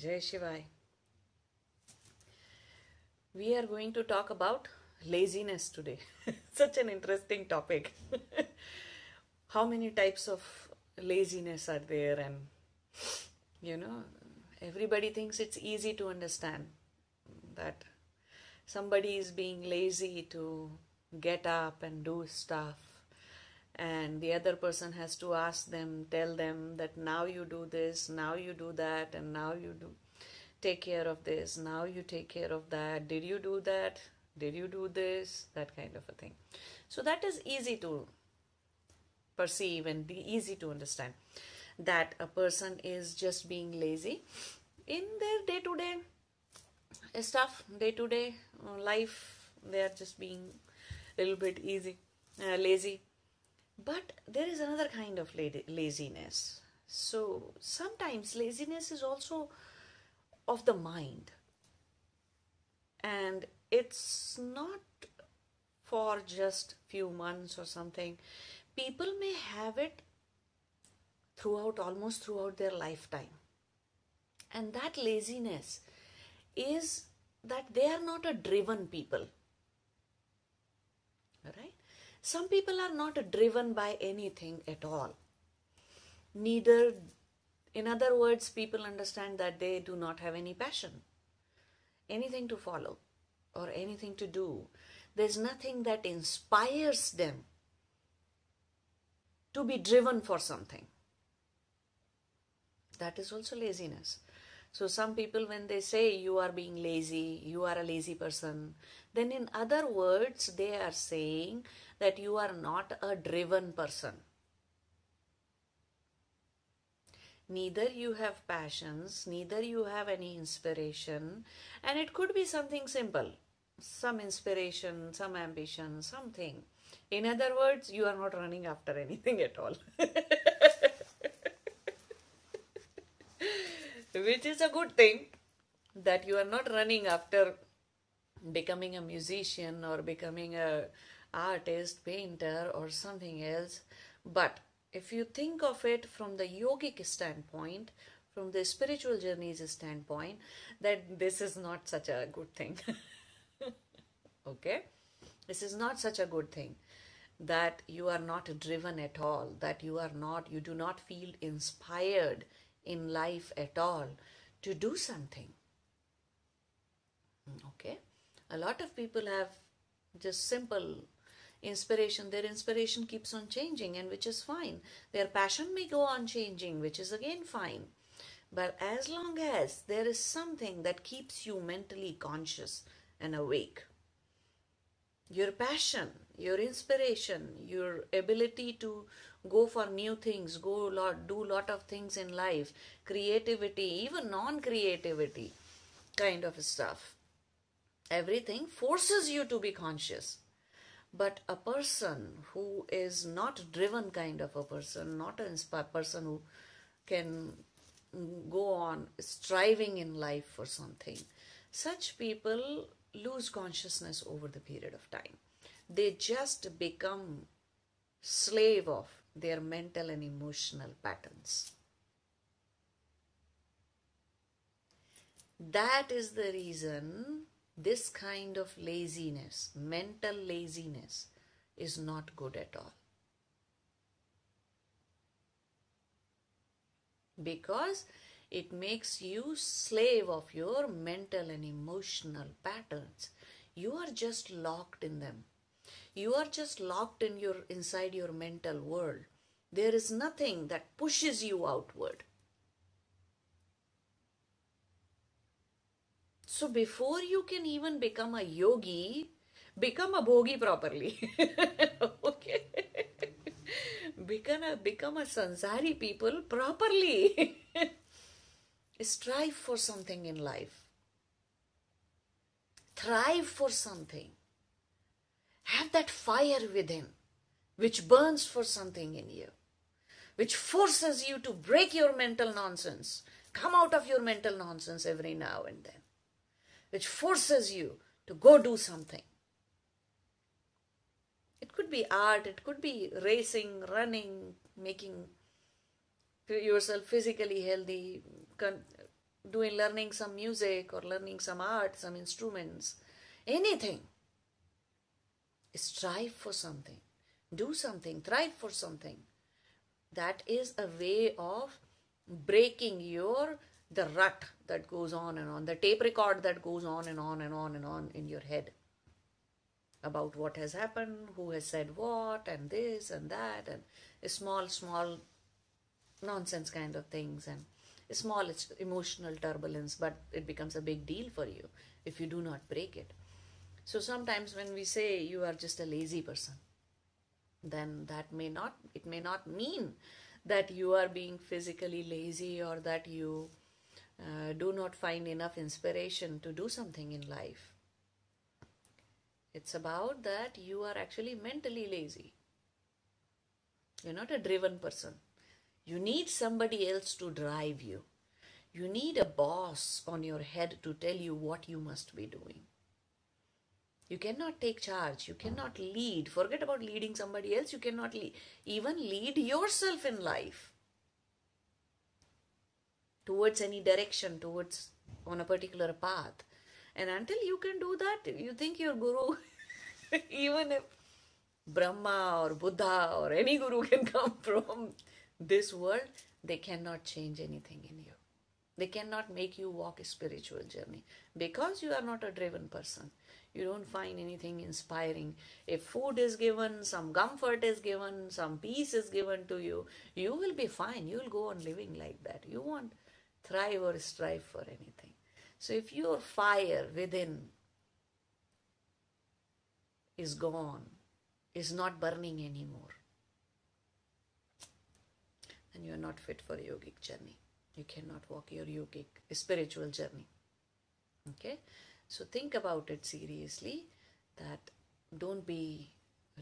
Jai Shivai. We are going to talk about laziness today. Such an interesting topic. How many types of laziness are there? And you know, everybody thinks it's easy to understand that somebody is being lazy to get up and do stuff and the other person has to ask them tell them that now you do this now you do that and now you do take care of this now you take care of that. Did you do that? Did you do this? That kind of a thing. So that is easy to perceive and be easy to understand that a person is just being lazy in their day to day stuff day to day life. They are just being a little bit easy uh, lazy but there is another kind of laziness. So sometimes laziness is also of the mind. And it's not for just few months or something. People may have it throughout almost throughout their lifetime. And that laziness is that they are not a driven people. Some people are not driven by anything at all. Neither, in other words, people understand that they do not have any passion, anything to follow, or anything to do. There's nothing that inspires them to be driven for something. That is also laziness. So, some people, when they say you are being lazy, you are a lazy person, then in other words, they are saying that you are not a driven person. Neither you have passions, neither you have any inspiration, and it could be something simple some inspiration, some ambition, something. In other words, you are not running after anything at all. Which is a good thing that you are not running after becoming a musician or becoming a artist, painter, or something else. But if you think of it from the yogic standpoint, from the spiritual journey's standpoint, that this is not such a good thing. okay? This is not such a good thing that you are not driven at all, that you are not, you do not feel inspired in life at all to do something. Okay? A lot of people have just simple inspiration their inspiration keeps on changing and which is fine. Their passion may go on changing which is again fine. But as long as there is something that keeps you mentally conscious and awake your passion your inspiration your ability to go for new things go lot do lot of things in life creativity even non creativity kind of stuff everything forces you to be conscious but a person who is not driven kind of a person, not a inspired person who can go on striving in life for something, such people lose consciousness over the period of time. They just become slave of their mental and emotional patterns. That is the reason this kind of laziness, mental laziness, is not good at all. Because it makes you slave of your mental and emotional patterns. You are just locked in them. You are just locked in your inside your mental world. There is nothing that pushes you outward. So before you can even become a yogi, become a bhogi properly. okay. become a become a sansari people properly. Strive for something in life. Thrive for something. Have that fire within which burns for something in you, which forces you to break your mental nonsense. Come out of your mental nonsense every now and then which forces you to go do something. It could be art, it could be racing, running, making yourself physically healthy, doing learning some music or learning some art, some instruments, anything. Strive for something, do something, thrive for something. That is a way of breaking your the rut that goes on and on, the tape record that goes on and on and on and on in your head about what has happened, who has said what, and this and that, and small, small nonsense kind of things, and small emotional turbulence, but it becomes a big deal for you if you do not break it. So sometimes when we say you are just a lazy person, then that may not, it may not mean that you are being physically lazy or that you uh, do not find enough inspiration to do something in life. It's about that you are actually mentally lazy. You're not a driven person. You need somebody else to drive you. You need a boss on your head to tell you what you must be doing. You cannot take charge. You cannot lead. Forget about leading somebody else. You cannot. Even lead yourself in life towards any direction, towards on a particular path. And until you can do that, you think your guru, even if Brahma or Buddha or any guru can come from this world, they cannot change anything in you. They cannot make you walk a spiritual journey because you are not a driven person. You don't find anything inspiring. If food is given, some comfort is given, some peace is given to you, you will be fine. You will go on living like that. You won't thrive or strive for anything. So if your fire within is gone, is not burning anymore, then you are not fit for a yogic journey. You cannot walk your yogic spiritual journey. Okay? So think about it seriously that don't be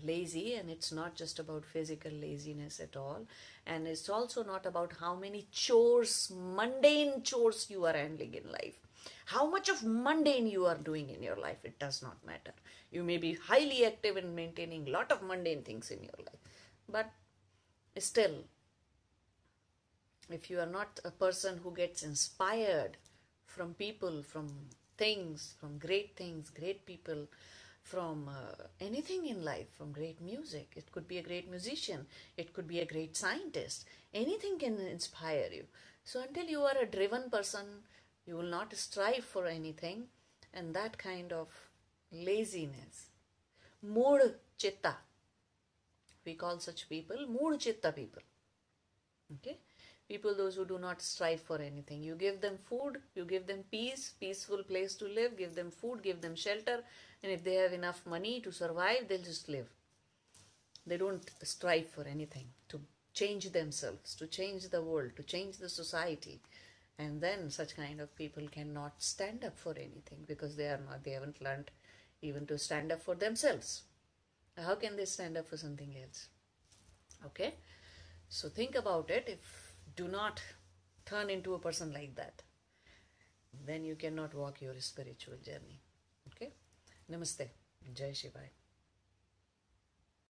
lazy and it's not just about physical laziness at all. And it's also not about how many chores mundane chores you are handling in life. How much of mundane you are doing in your life it does not matter. You may be highly active in maintaining lot of mundane things in your life. But still if you are not a person who gets inspired from people from things from great things great people from uh, anything in life, from great music. It could be a great musician, it could be a great scientist. Anything can inspire you. So, until you are a driven person, you will not strive for anything, and that kind of laziness, mudha chitta, we call such people mudha chitta people. Okay? People those who do not strive for anything. You give them food you give them peace peaceful place to live give them food give them shelter and if they have enough money to survive they'll just live. They don't strive for anything to change themselves to change the world to change the society. And then such kind of people cannot stand up for anything because they are not they haven't learned even to stand up for themselves. How can they stand up for something else? Okay? So think about it. If do not turn into a person like that then you cannot walk your spiritual journey. Okay? Namaste. Jai shivai